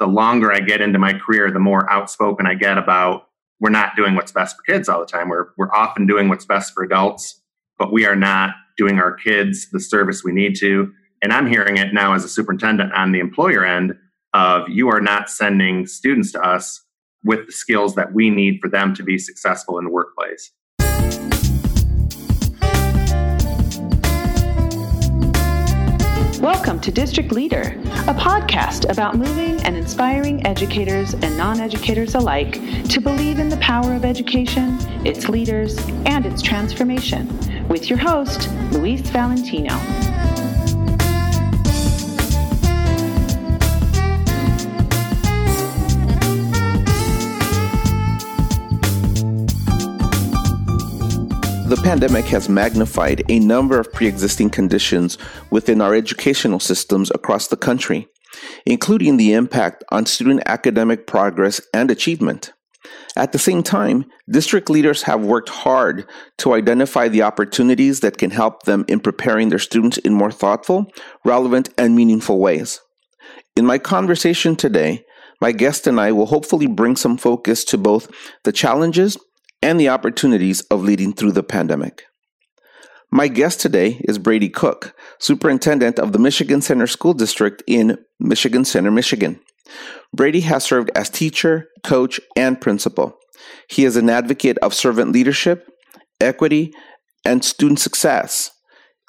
the longer I get into my career, the more outspoken I get about we're not doing what's best for kids all the time. We're, we're often doing what's best for adults, but we are not doing our kids the service we need to. And I'm hearing it now as a superintendent on the employer end of you are not sending students to us with the skills that we need for them to be successful in the workplace. Welcome to District Leader, a podcast about moving and inspiring educators and non educators alike to believe in the power of education, its leaders, and its transformation. With your host, Luis Valentino. The pandemic has magnified a number of pre existing conditions within our educational systems across the country, including the impact on student academic progress and achievement. At the same time, district leaders have worked hard to identify the opportunities that can help them in preparing their students in more thoughtful, relevant, and meaningful ways. In my conversation today, my guest and I will hopefully bring some focus to both the challenges and the opportunities of leading through the pandemic. My guest today is Brady Cook, Superintendent of the Michigan Center School District in Michigan Center, Michigan. Brady has served as teacher, coach, and principal. He is an advocate of servant leadership, equity, and student success,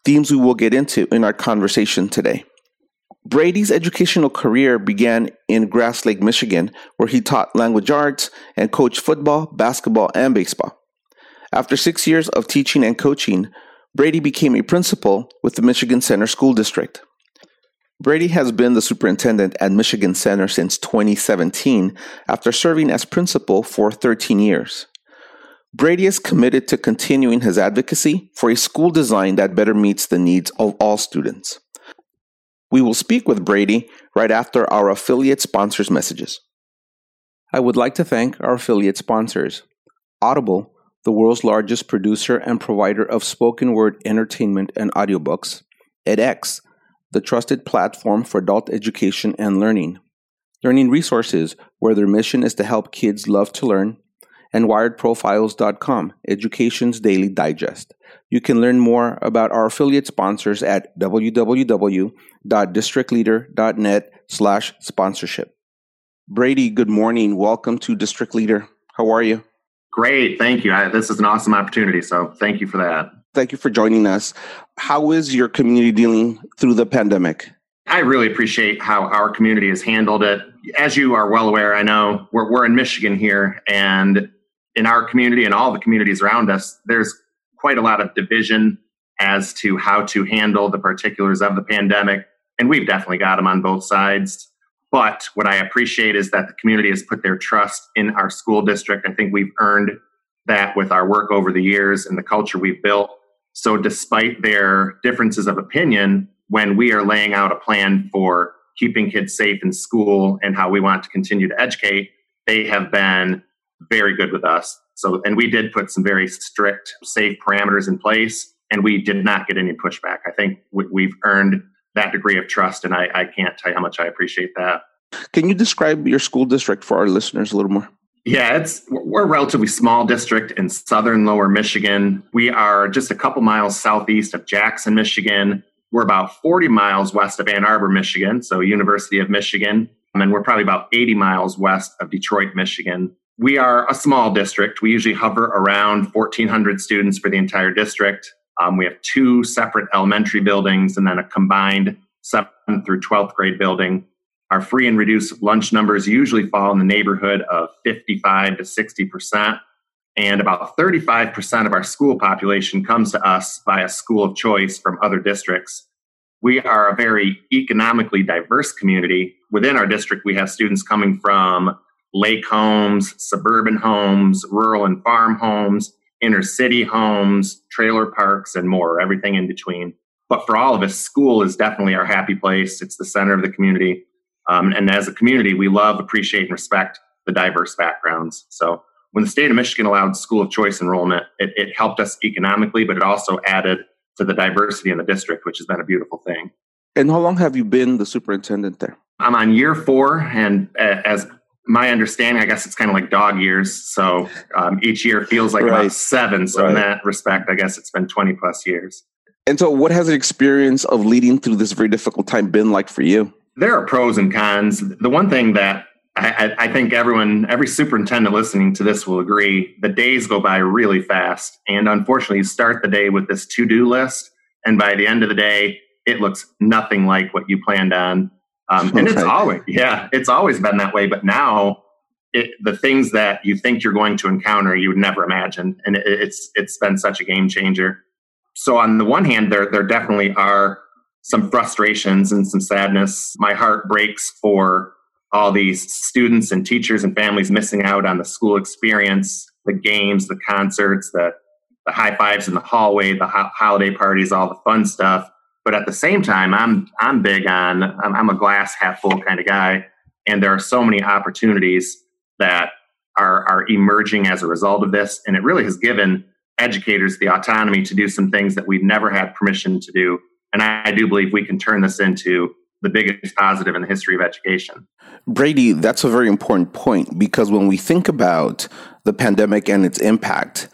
themes we will get into in our conversation today. Brady's educational career began in Grass Lake, Michigan, where he taught language arts and coached football, basketball, and baseball. After six years of teaching and coaching, Brady became a principal with the Michigan Center School District. Brady has been the superintendent at Michigan Center since 2017 after serving as principal for 13 years. Brady is committed to continuing his advocacy for a school design that better meets the needs of all students. We will speak with Brady right after our affiliate sponsors' messages. I would like to thank our affiliate sponsors Audible, the world's largest producer and provider of spoken word entertainment and audiobooks, edX, the trusted platform for adult education and learning, Learning Resources, where their mission is to help kids love to learn, and WiredProfiles.com, Education's Daily Digest. You can learn more about our affiliate sponsors at www.districtleader.net slash sponsorship. Brady, good morning. Welcome to District Leader. How are you? Great. Thank you. I, this is an awesome opportunity. So thank you for that. Thank you for joining us. How is your community dealing through the pandemic? I really appreciate how our community has handled it. As you are well aware, I know we're, we're in Michigan here, and in our community and all the communities around us, there's quite a lot of division as to how to handle the particulars of the pandemic. And we've definitely got them on both sides. But what I appreciate is that the community has put their trust in our school district. I think we've earned that with our work over the years and the culture we've built. So, despite their differences of opinion, when we are laying out a plan for keeping kids safe in school and how we want to continue to educate, they have been very good with us. So, and we did put some very strict, safe parameters in place, and we did not get any pushback. I think we've earned that degree of trust, and I, I can't tell you how much I appreciate that. Can you describe your school district for our listeners a little more? Yeah, it's we're a relatively small district in southern lower Michigan. We are just a couple miles southeast of Jackson, Michigan. We're about 40 miles west of Ann Arbor, Michigan, so University of Michigan. And we're probably about 80 miles west of Detroit, Michigan we are a small district. We usually hover around 1,400 students for the entire district. Um, we have two separate elementary buildings and then a combined 7th through 12th grade building. Our free and reduced lunch numbers usually fall in the neighborhood of 55 to 60%. And about 35% of our school population comes to us by a school of choice from other districts. We are a very economically diverse community. Within our district, we have students coming from lake homes, suburban homes, rural and farm homes, inner city homes, trailer parks, and more, everything in between. But for all of us, school is definitely our happy place. It's the center of the community. Um, and as a community, we love, appreciate, and respect the diverse backgrounds. So when the state of Michigan allowed school of choice enrollment, it, it helped us economically, but it also added to the diversity in the district, which has been a beautiful thing. And how long have you been the superintendent there? I'm on year four, and as my understanding, I guess it's kind of like dog years. So um, each year feels like right. about seven. So right. in that respect, I guess it's been 20 plus years. And so, what has the experience of leading through this very difficult time been like for you? There are pros and cons. The one thing that I, I, think everyone, every superintendent listening to this will agree, the days go by really fast. And unfortunately, you start the day with this to do list. And by the end of the day, it looks nothing like what you planned on. Um, and it's always, yeah, it's always been that way. But now, it, the things that you think you're going to encounter, you would never imagine, and it, it's it's been such a game changer. So on the one hand, there there definitely are some frustrations and some sadness. My heart breaks for all these students and teachers and families missing out on the school experience, the games, the concerts, the the high fives in the hallway, the ho- holiday parties, all the fun stuff. But at the same time, I'm I'm big on I'm, I'm a glass half full kind of guy, and there are so many opportunities that are are emerging as a result of this, and it really has given educators the autonomy to do some things that we've never had permission to do. And I, I do believe we can turn this into the biggest positive in the history of education. Brady, that's a very important point because when we think about the pandemic and its impact,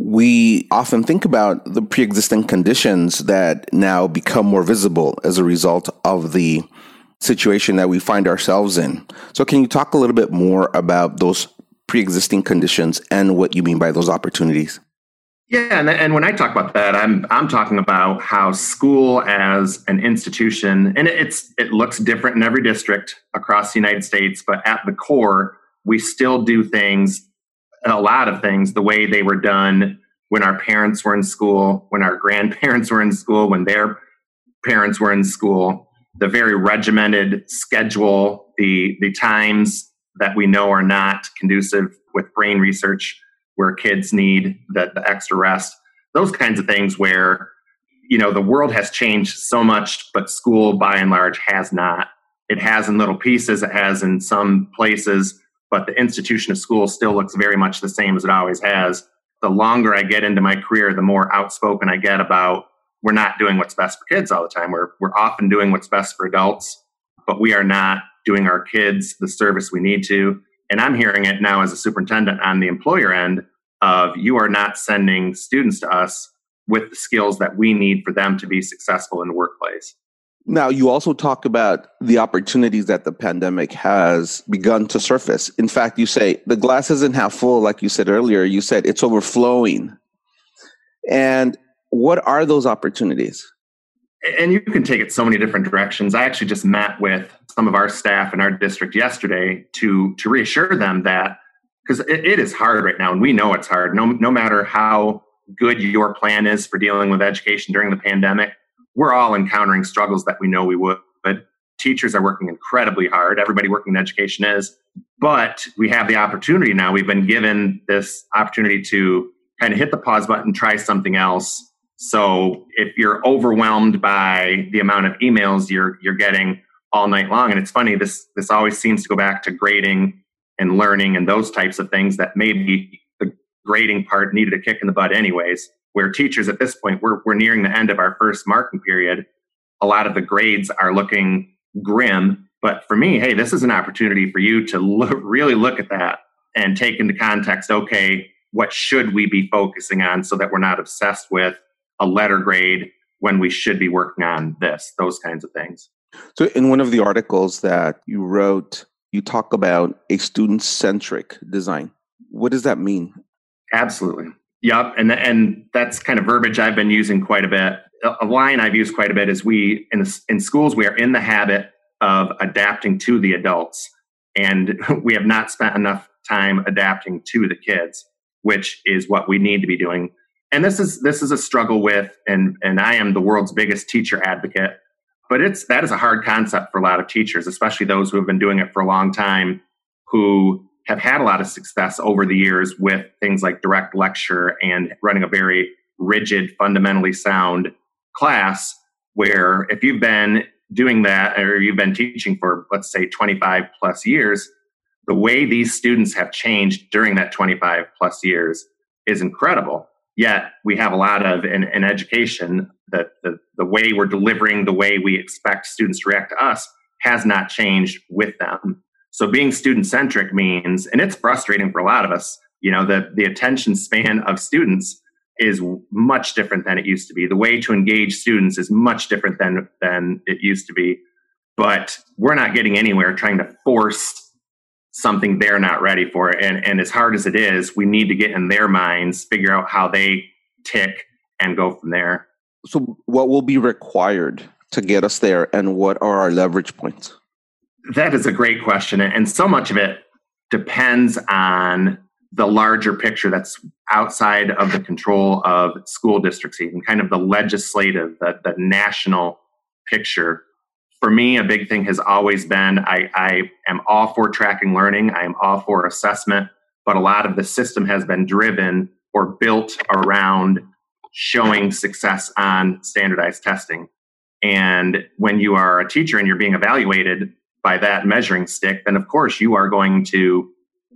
we often think about the pre existing conditions that now become more visible as a result of the situation that we find ourselves in. So, can you talk a little bit more about those pre existing conditions and what you mean by those opportunities? Yeah, and, and when I talk about that, I'm I'm talking about how school as an institution, and it's it looks different in every district across the United States, but at the core, we still do things a lot of things the way they were done when our parents were in school, when our grandparents were in school, when their parents were in school. The very regimented schedule, the the times that we know are not conducive with brain research, where kids need the, the extra rest, those kinds of things where you know the world has changed so much, but school by and large has not. It has in little pieces, it has in some places, but the institution of school still looks very much the same as it always has. The longer I get into my career, the more outspoken I get about we're not doing what's best for kids all the time. We're, we're often doing what's best for adults, but we are not doing our kids the service we need to. And I'm hearing it now as a superintendent on the employer end of you are not sending students to us with the skills that we need for them to be successful in the workplace. Now, you also talk about the opportunities that the pandemic has begun to surface. In fact, you say the glass isn't half full, like you said earlier. You said it's overflowing. And what are those opportunities? And you can take it so many different directions. I actually just met with some of our staff in our district yesterday to to reassure them that because it, it is hard right now, and we know it's hard. No, no matter how good your plan is for dealing with education during the pandemic, we're all encountering struggles that we know we would. But teachers are working incredibly hard. Everybody working in education is. But we have the opportunity now. We've been given this opportunity to kind of hit the pause button, try something else. So if you're overwhelmed by the amount of emails you're you're getting all night long, and it's funny, this this always seems to go back to grading and learning and those types of things that maybe the grading part needed a kick in the butt anyways where teachers at this point we're, we're nearing the end of our first marking period. A lot of the grades are looking grim but for me hey this is an opportunity for you to look, really look at that and take into context okay what should we be focusing on so that we're not obsessed with a letter grade when we should be working on this those kinds of things. So in one of the articles that you wrote you talk about a student centric design. What does that mean? Absolutely Yep, and and that's kind of verbiage I've been using quite a bit. A line I've used quite a bit is we in in schools we are in the habit of adapting to the adults, and we have not spent enough time adapting to the kids, which is what we need to be doing. And this is this is a struggle with, and and I am the world's biggest teacher advocate, but it's that is a hard concept for a lot of teachers, especially those who have been doing it for a long time, who have had a lot of success over the years with things like direct lecture and running a very rigid, fundamentally sound class. Where if you've been doing that or you've been teaching for, let's say, 25 plus years, the way these students have changed during that 25 plus years is incredible. Yet we have a lot of in, in education that the, the way we're delivering, the way we expect students to react to us has not changed with them. So being student centric means, and it's frustrating for a lot of us, you know, the, the attention span of students is much different than it used to be. The way to engage students is much different than, than it used to be. But we're not getting anywhere trying to force something they're not ready for. And, and as hard as it is, we need to get in their minds, figure out how they tick, and go from there. So, what will be required to get us there, and what are our leverage points? That is a great question. And so much of it depends on the larger picture that's outside of the control of school districts, even kind of the legislative, the, the national picture for me, a big thing has always been I, I am all for tracking learning, I am all for assessment, but a lot of the system has been driven or built around showing success on standardized testing. And when you are a teacher and you're being evaluated by that measuring stick, then of course you are going to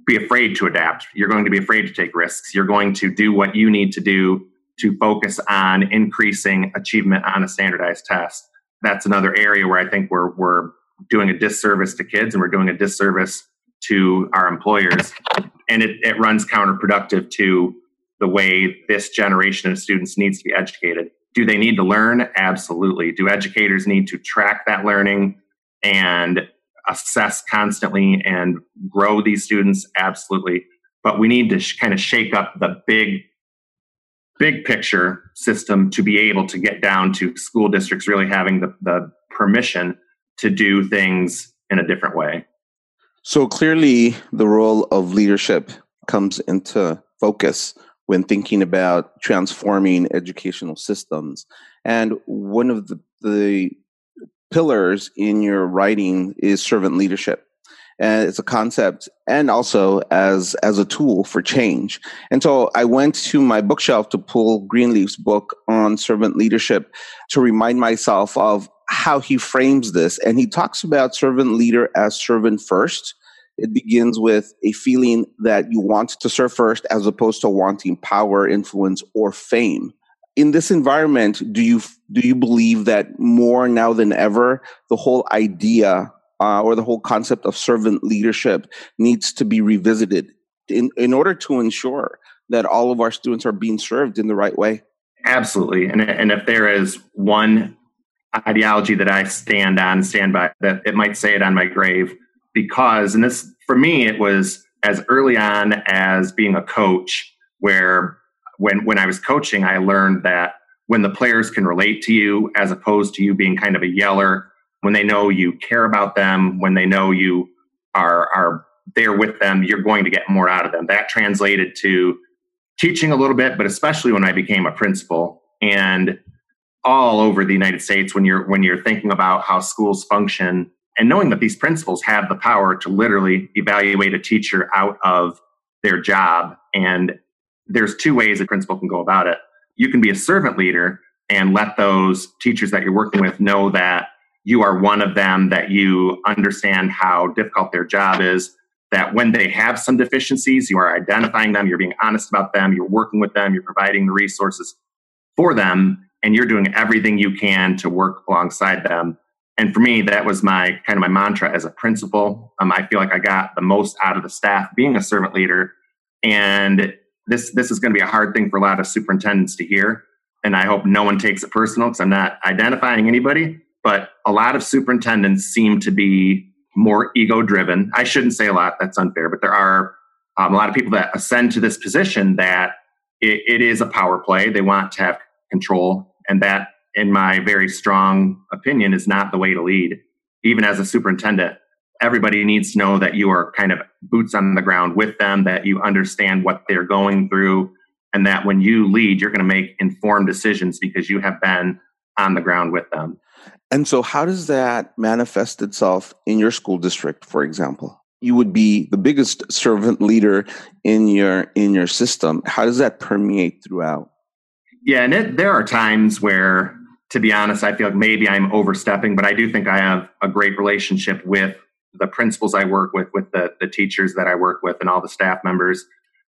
be afraid to adapt. You're going to be afraid to take risks. You're going to do what you need to do to focus on increasing achievement on a standardized test that's another area where I think we're we're doing a disservice to kids and we're doing a disservice to our employers. And it, it runs counterproductive to the way this generation of students needs to be educated. Do they need to learn? Absolutely. Do educators need to track that learning and assess constantly and grow these students? Absolutely. But we need to sh- kind of shake up the big big picture system to be able to get down to school districts really having the, the permission to do things in a different way. So clearly, the role of leadership comes into focus when thinking about transforming educational systems. And one of the, the pillars in your writing is servant leadership. And it's a concept and also as as a tool for change. And so i went to my bookshelf to pull greenleaf's book on servant leadership to remind myself of how he frames this. And he talks about servant leader as servant first. It begins with a feeling that you want to serve first as opposed to wanting power influence or fame in this environment do you do you believe that more now than ever the whole idea uh, or the whole concept of servant leadership needs to be revisited in, in order to ensure that all of our students are being served in the right way. Absolutely. And, and if there is one ideology that I stand on, stand by, that it might say it on my grave, because, and this, for me, it was as early on as being a coach, where when, when I was coaching, I learned that when the players can relate to you as opposed to you being kind of a yeller when they know you care about them, when they know you are are there with them, you're going to get more out of them. That translated to teaching a little bit, but especially when I became a principal and all over the United States when you're when you're thinking about how schools function and knowing that these principals have the power to literally evaluate a teacher out of their job and there's two ways a principal can go about it. You can be a servant leader and let those teachers that you're working with know that you are one of them, that you understand how difficult their job is, that when they have some deficiencies, you are identifying them, you're being honest about them, you're working with them, you're providing the resources for them, and you're doing everything you can to work alongside them. And for me, that was my kind of my mantra as a principal. Um, I feel like I got the most out of the staff being a servant leader. And this this is going to be a hard thing for a lot of superintendents to hear. And I hope no one takes it personal because I'm not identifying anybody but a lot of superintendents seem to be more ego driven. I shouldn't say a lot, that's unfair, but there are um, a lot of people that ascend to this position that it, it is a power play. They want to have control. And that, in my very strong opinion, is not the way to lead. Even as a superintendent, everybody needs to know that you are kind of boots on the ground with them, that you understand what they're going through, and that when you lead, you're going to make informed decisions because you have been on the ground with them. And so, how does that manifest itself in your school district, for example? You would be the biggest servant leader in your in your system. How does that permeate throughout? Yeah, and it, there are times where, to be honest, I feel like maybe I'm overstepping, but I do think I have a great relationship with the principals I work with, with the the teachers that I work with, and all the staff members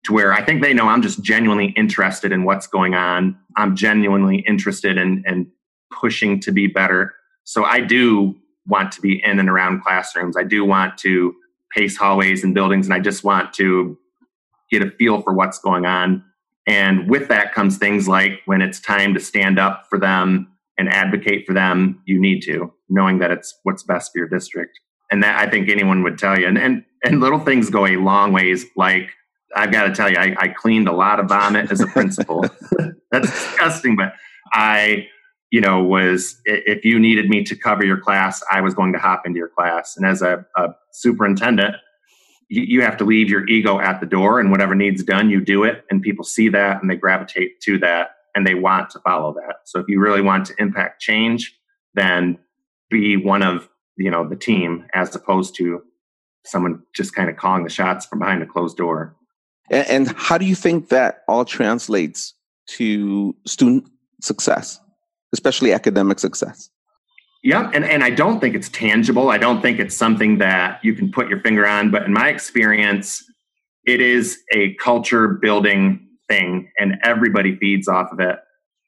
to where I think they know I'm just genuinely interested in what's going on. I'm genuinely interested in, in pushing to be better. So I do want to be in and around classrooms. I do want to pace hallways and buildings, and I just want to get a feel for what's going on. And with that comes things like when it's time to stand up for them and advocate for them, you need to, knowing that it's what's best for your district. And that I think anyone would tell you. And and, and little things go a long ways, like I've got to tell you, I, I cleaned a lot of vomit as a principal. That's disgusting, but I you know, was if you needed me to cover your class, I was going to hop into your class. And as a, a superintendent, you, you, have to leave your ego at the door, and whatever needs done, you do it. And people see that and they gravitate to that and they want to follow that. So if you really want to impact change, then be one of you know the team as opposed to someone just kind of calling the shots from behind a closed door. And, and how do you think that all translates to student success? especially academic success. Yeah, and, and I don't think it's tangible. I don't think it's something that you can put your finger on. But in my experience, it is a culture building thing, and everybody feeds off of it.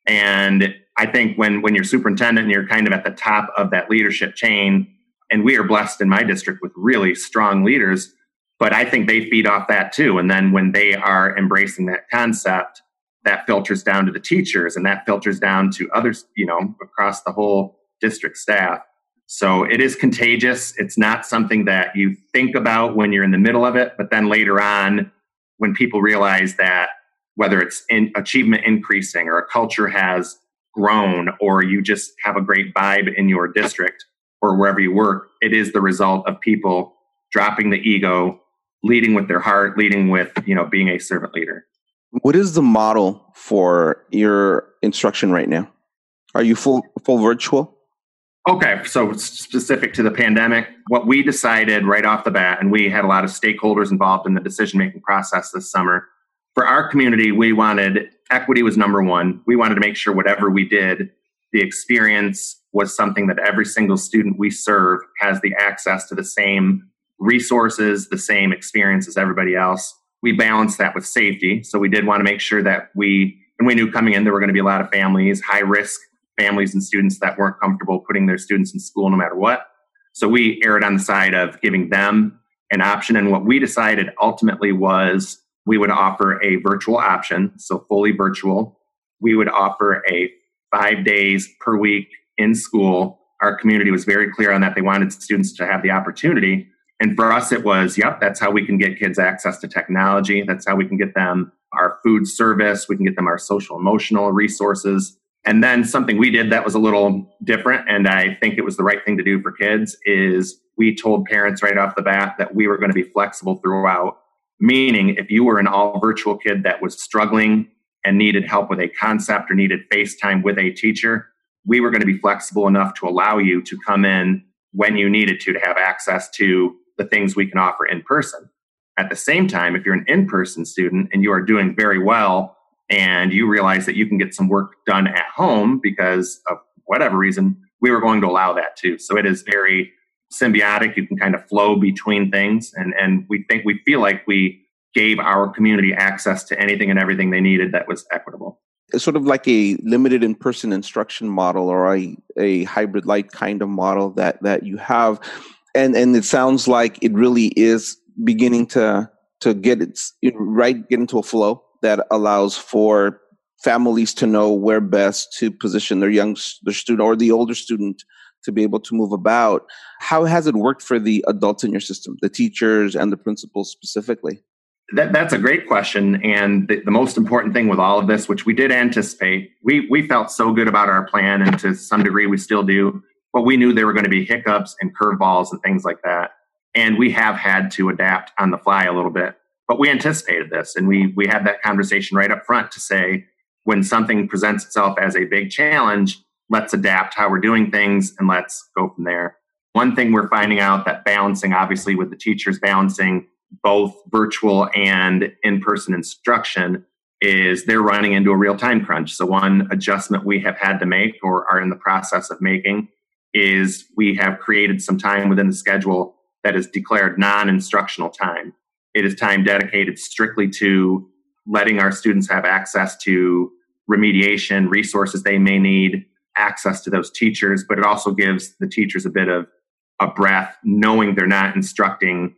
And I think when when you're superintendent and you're kind of at the top of that leadership chain, and we are blessed in my district with really strong leaders, but I think they feed off that too. And then when they are embracing that concept, that filters down to the teachers and that filters down to others, you know, across the whole district staff. So it is contagious. It's not something that you think about when you're in the middle of it, but then later on, when people realize that whether it's in achievement increasing or a culture has grown or you just have a great vibe in your district or wherever you work, it is the result of people dropping the ego, leading with their heart, leading with, you know, being a servant leader. What is the model for your instruction right now? Are you full full virtual? Okay, so specific to the pandemic, what we decided right off the bat, and we had a lot of stakeholders involved in the decision making process this summer. For our community, we wanted equity was number one. We wanted to make sure whatever we did, the experience was something that every single student we serve has the access to the same resources, the same experience as everybody else we balanced that with safety. So we did want to make sure that we, and we knew coming in there were going to be a lot of families, high risk families and students that weren't comfortable putting their students in school no matter what. So we erred on the side of giving them an option. And what we decided ultimately was we would offer a virtual option, so fully virtual. We would offer a five days per week in school. Our community was very clear on that. They wanted students to have the opportunity and for us, it was, yep, that's how we can get kids access to technology. That's how we can get them our food service. We can get them our social emotional resources. And then something we did that was a little different, and I think it was the right thing to do for kids, is we told parents right off the bat that we were going to be flexible throughout. Meaning, if you were an all virtual kid that was struggling and needed help with a concept or needed FaceTime with a teacher, we were going to be flexible enough to allow you to come in when you needed to to have access to the things we can offer in person. At the same time, if you're an in person student and you are doing very well and you realize that you can get some work done at home because of whatever reason, we were going to allow that too. So it is very symbiotic. You can kind of flow between things. And, and we think we feel like we gave our community access to anything and everything they needed that was equitable. Sort of like a limited in person instruction model or a, a hybrid light kind of model that, that you have. And and it sounds like it really is beginning to to get its right get into a flow that allows for families to know where best to position their young their student or the older student to be able to move about. How has it worked for the adults in your system the teachers and the principals specifically that, that's a great question and the, the most important thing with all of this which we did anticipate we we felt so good about our plan and to some degree we still do but we knew there were going to be hiccups and curveballs and things like that. And we have had to adapt on the fly a little bit. But we anticipated this and we we had that conversation right up front to say when something presents itself as a big challenge, let's adapt how we're doing things and let's go from there. One thing we're finding out that balancing obviously with the teachers balancing both virtual and in-person instruction is they're running into a real time crunch. So one adjustment we have had to make or are in the process of making is we have created some time within the schedule that is declared non instructional time. It is time dedicated strictly to letting our students have access to remediation resources they may need, access to those teachers, but it also gives the teachers a bit of a breath, knowing they're not instructing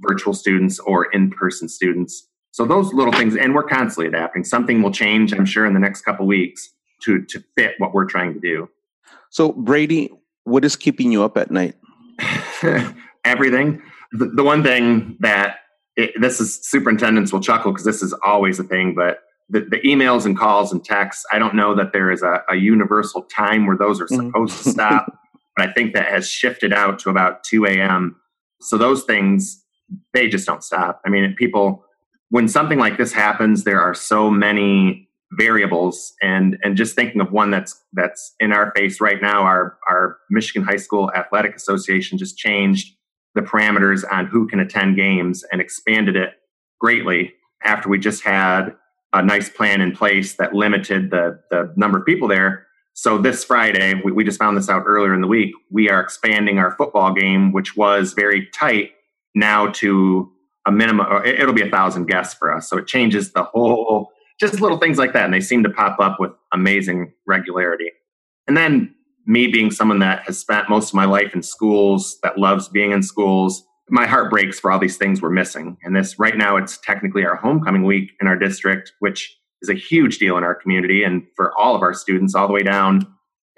virtual students or in person students. So those little things, and we're constantly adapting. Something will change, I'm sure, in the next couple weeks to to fit what we're trying to do. So Brady, what is keeping you up at night? Everything. The, the, one thing that it, this is superintendents will chuckle because this is always a thing, but the, the, emails and calls and texts, I don't know that there is a, a universal time where those are mm-hmm. supposed to stop, but I think that has shifted out to about 2 a.m. So those things, they just don't stop. I mean, people, when something like this happens, there are so many variables and and just thinking of one that's that's in our face right now our our Michigan High School Athletic Association just changed the parameters on who can attend games and expanded it greatly after we just had a nice plan in place that limited the the number of people there so this Friday we, we just found this out earlier in the week we are expanding our football game which was very tight now to a minimum it'll be a thousand guests for us so it changes the whole just little things like that. And they seem to pop up with amazing regularity. And then me being someone that has spent most of my life in schools, that loves being in schools, my heart breaks for all these things we're missing. And this right now, it's technically our homecoming week in our district, which is a huge deal in our community and for all of our students, all the way down.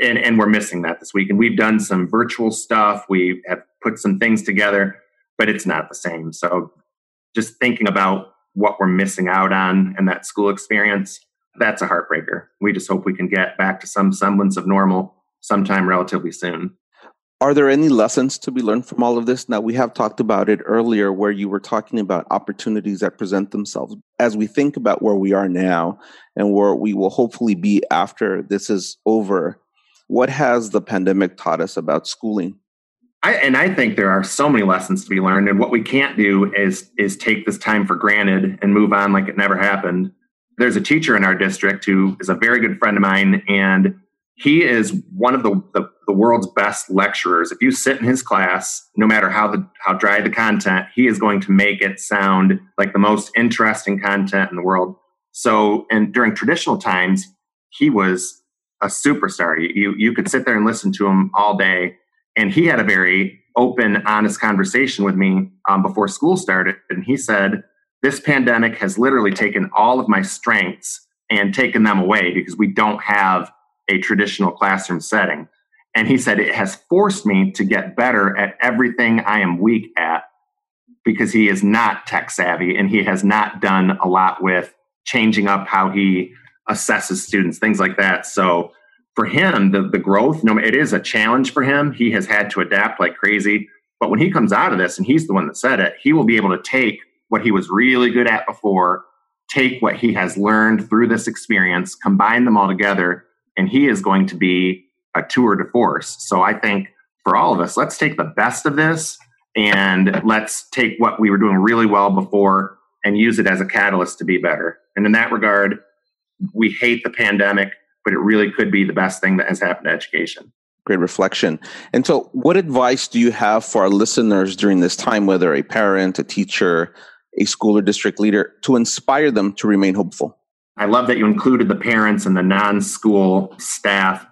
And, and we're missing that this week. And we've done some virtual stuff, we have put some things together, but it's not the same. So just thinking about what we're missing out on in that school experience, that's a heartbreaker. We just hope we can get back to some semblance of normal sometime relatively soon. Are there any lessons to be learned from all of this? Now, we have talked about it earlier where you were talking about opportunities that present themselves. As we think about where we are now and where we will hopefully be after this is over, what has the pandemic taught us about schooling? I, and I think there are so many lessons to be learned. And what we can't do is is take this time for granted and move on like it never happened. There's a teacher in our district who is a very good friend of mine, and he is one of the, the, the world's best lecturers. If you sit in his class, no matter how the how dry the content, he is going to make it sound like the most interesting content in the world. So, and during traditional times, he was a superstar. You you could sit there and listen to him all day and he had a very open, honest conversation with me um, before school started. And he said, This pandemic has literally taken all of my strengths and taken them away because we don't have a traditional classroom setting. And he said, It has forced me to get better at everything I am weak at because he is not tech savvy and he has not done a lot with changing up how he assesses students, things like that. So for him, the, the growth, no, it is a challenge for him. He has had to adapt like crazy. But when he comes out of this, and he's the one that said it, he will be able to take what he was really good at before, take what he has learned through this experience, combine them all together, and he is going to be a tour de force. So I think for all of us, let's take the best of this and let's take what we were doing really well before and use it as a catalyst to be better. And in that regard, we hate the pandemic but it really could be the best thing that has happened to education. Great reflection. And so, what advice do you have for our listeners during this time, whether a parent, a teacher, a school or district leader, to inspire them to remain hopeful? I love that you included the parents and the non school staff.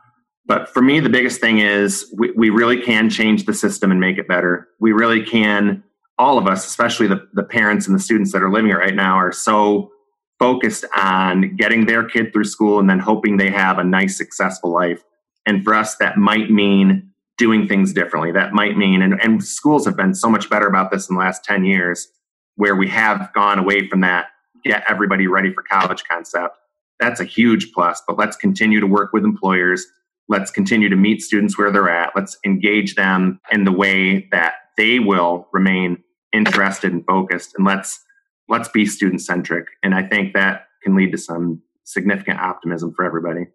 But for me, the biggest thing is we, we really can change the system and make it better. We really can, all of us, especially the, the parents and the students that are living it right now, are so focused on getting their kid through school and then hoping they have a nice, successful life. And for us, that might mean doing things differently. That might mean, and, and schools have been so much better about this in the last 10 years, where we have gone away from that get everybody ready for college concept. That's a huge plus, but let's continue to work with employers. Let's continue to meet students where they're at. Let's engage them in the way that they will remain interested and focused. And let's let's be student centric. And I think that can lead to some significant optimism for everybody.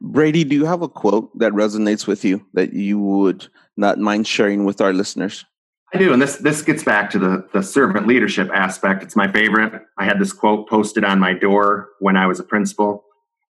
Brady, do you have a quote that resonates with you that you would not mind sharing with our listeners? I do, and this this gets back to the the servant leadership aspect. It's my favorite. I had this quote posted on my door when I was a principal.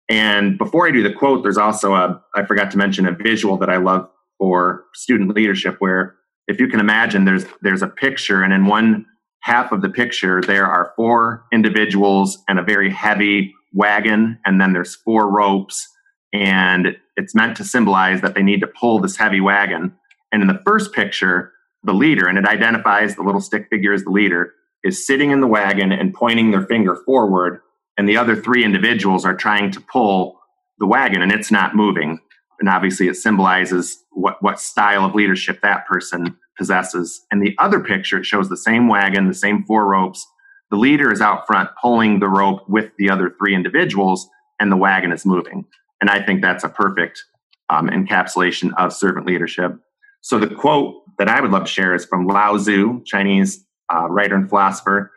And before I do the quote, there's also a I forgot to mention a visual that I love for student leadership where if you can imagine there's there's a picture and in one half of the picture, there are four individuals and a very heavy wagon, and then there's four ropes, and it's meant to symbolize that they need to pull this heavy wagon. And in the first picture, the leader, and it identifies the little stick figure as the leader, is sitting in the wagon and pointing their finger forward. And the other three individuals are trying to pull the wagon and it's not moving. And obviously, it symbolizes what, what style of leadership that person possesses. And the other picture, it shows the same wagon, the same four ropes. The leader is out front pulling the rope with the other three individuals, and the wagon is moving. And I think that's a perfect um, encapsulation of servant leadership. So the quote that I would love to share is from Lao Tzu, Chinese uh, writer and philosopher,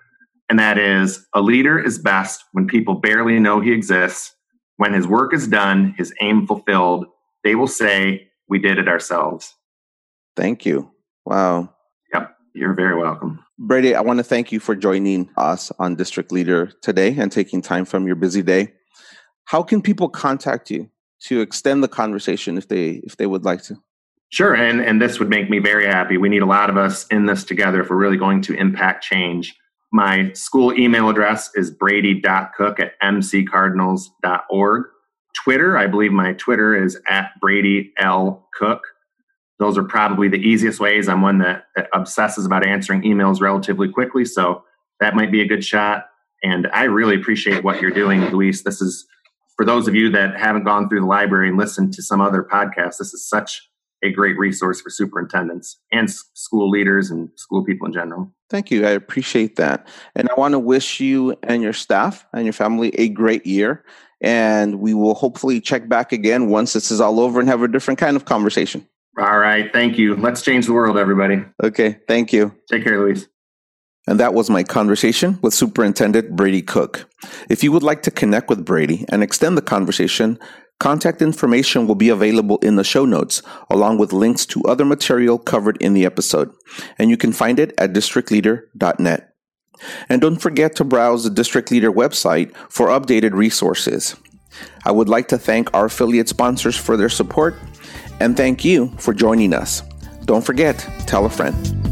and that is a leader is best when people barely know he exists. When his work is done, his aim fulfilled, they will say, We did it ourselves. Thank you. Wow. Yep. You're very welcome. Brady, I want to thank you for joining us on District Leader today and taking time from your busy day. How can people contact you to extend the conversation if they if they would like to? Sure, and and this would make me very happy. We need a lot of us in this together if we're really going to impact change. My school email address is brady.cook at mccardinals.org. Twitter, I believe my Twitter is at Brady L. Cook. Those are probably the easiest ways. I'm one that, that obsesses about answering emails relatively quickly, so that might be a good shot. And I really appreciate what you're doing, Luis. This is for those of you that haven't gone through the library and listened to some other podcasts. This is such a great resource for superintendents and school leaders and school people in general. Thank you. I appreciate that. And I want to wish you and your staff and your family a great year. And we will hopefully check back again once this is all over and have a different kind of conversation. All right. Thank you. Let's change the world, everybody. Okay. Thank you. Take care, Luis. And that was my conversation with Superintendent Brady Cook. If you would like to connect with Brady and extend the conversation, Contact information will be available in the show notes, along with links to other material covered in the episode, and you can find it at districtleader.net. And don't forget to browse the District Leader website for updated resources. I would like to thank our affiliate sponsors for their support, and thank you for joining us. Don't forget, tell a friend.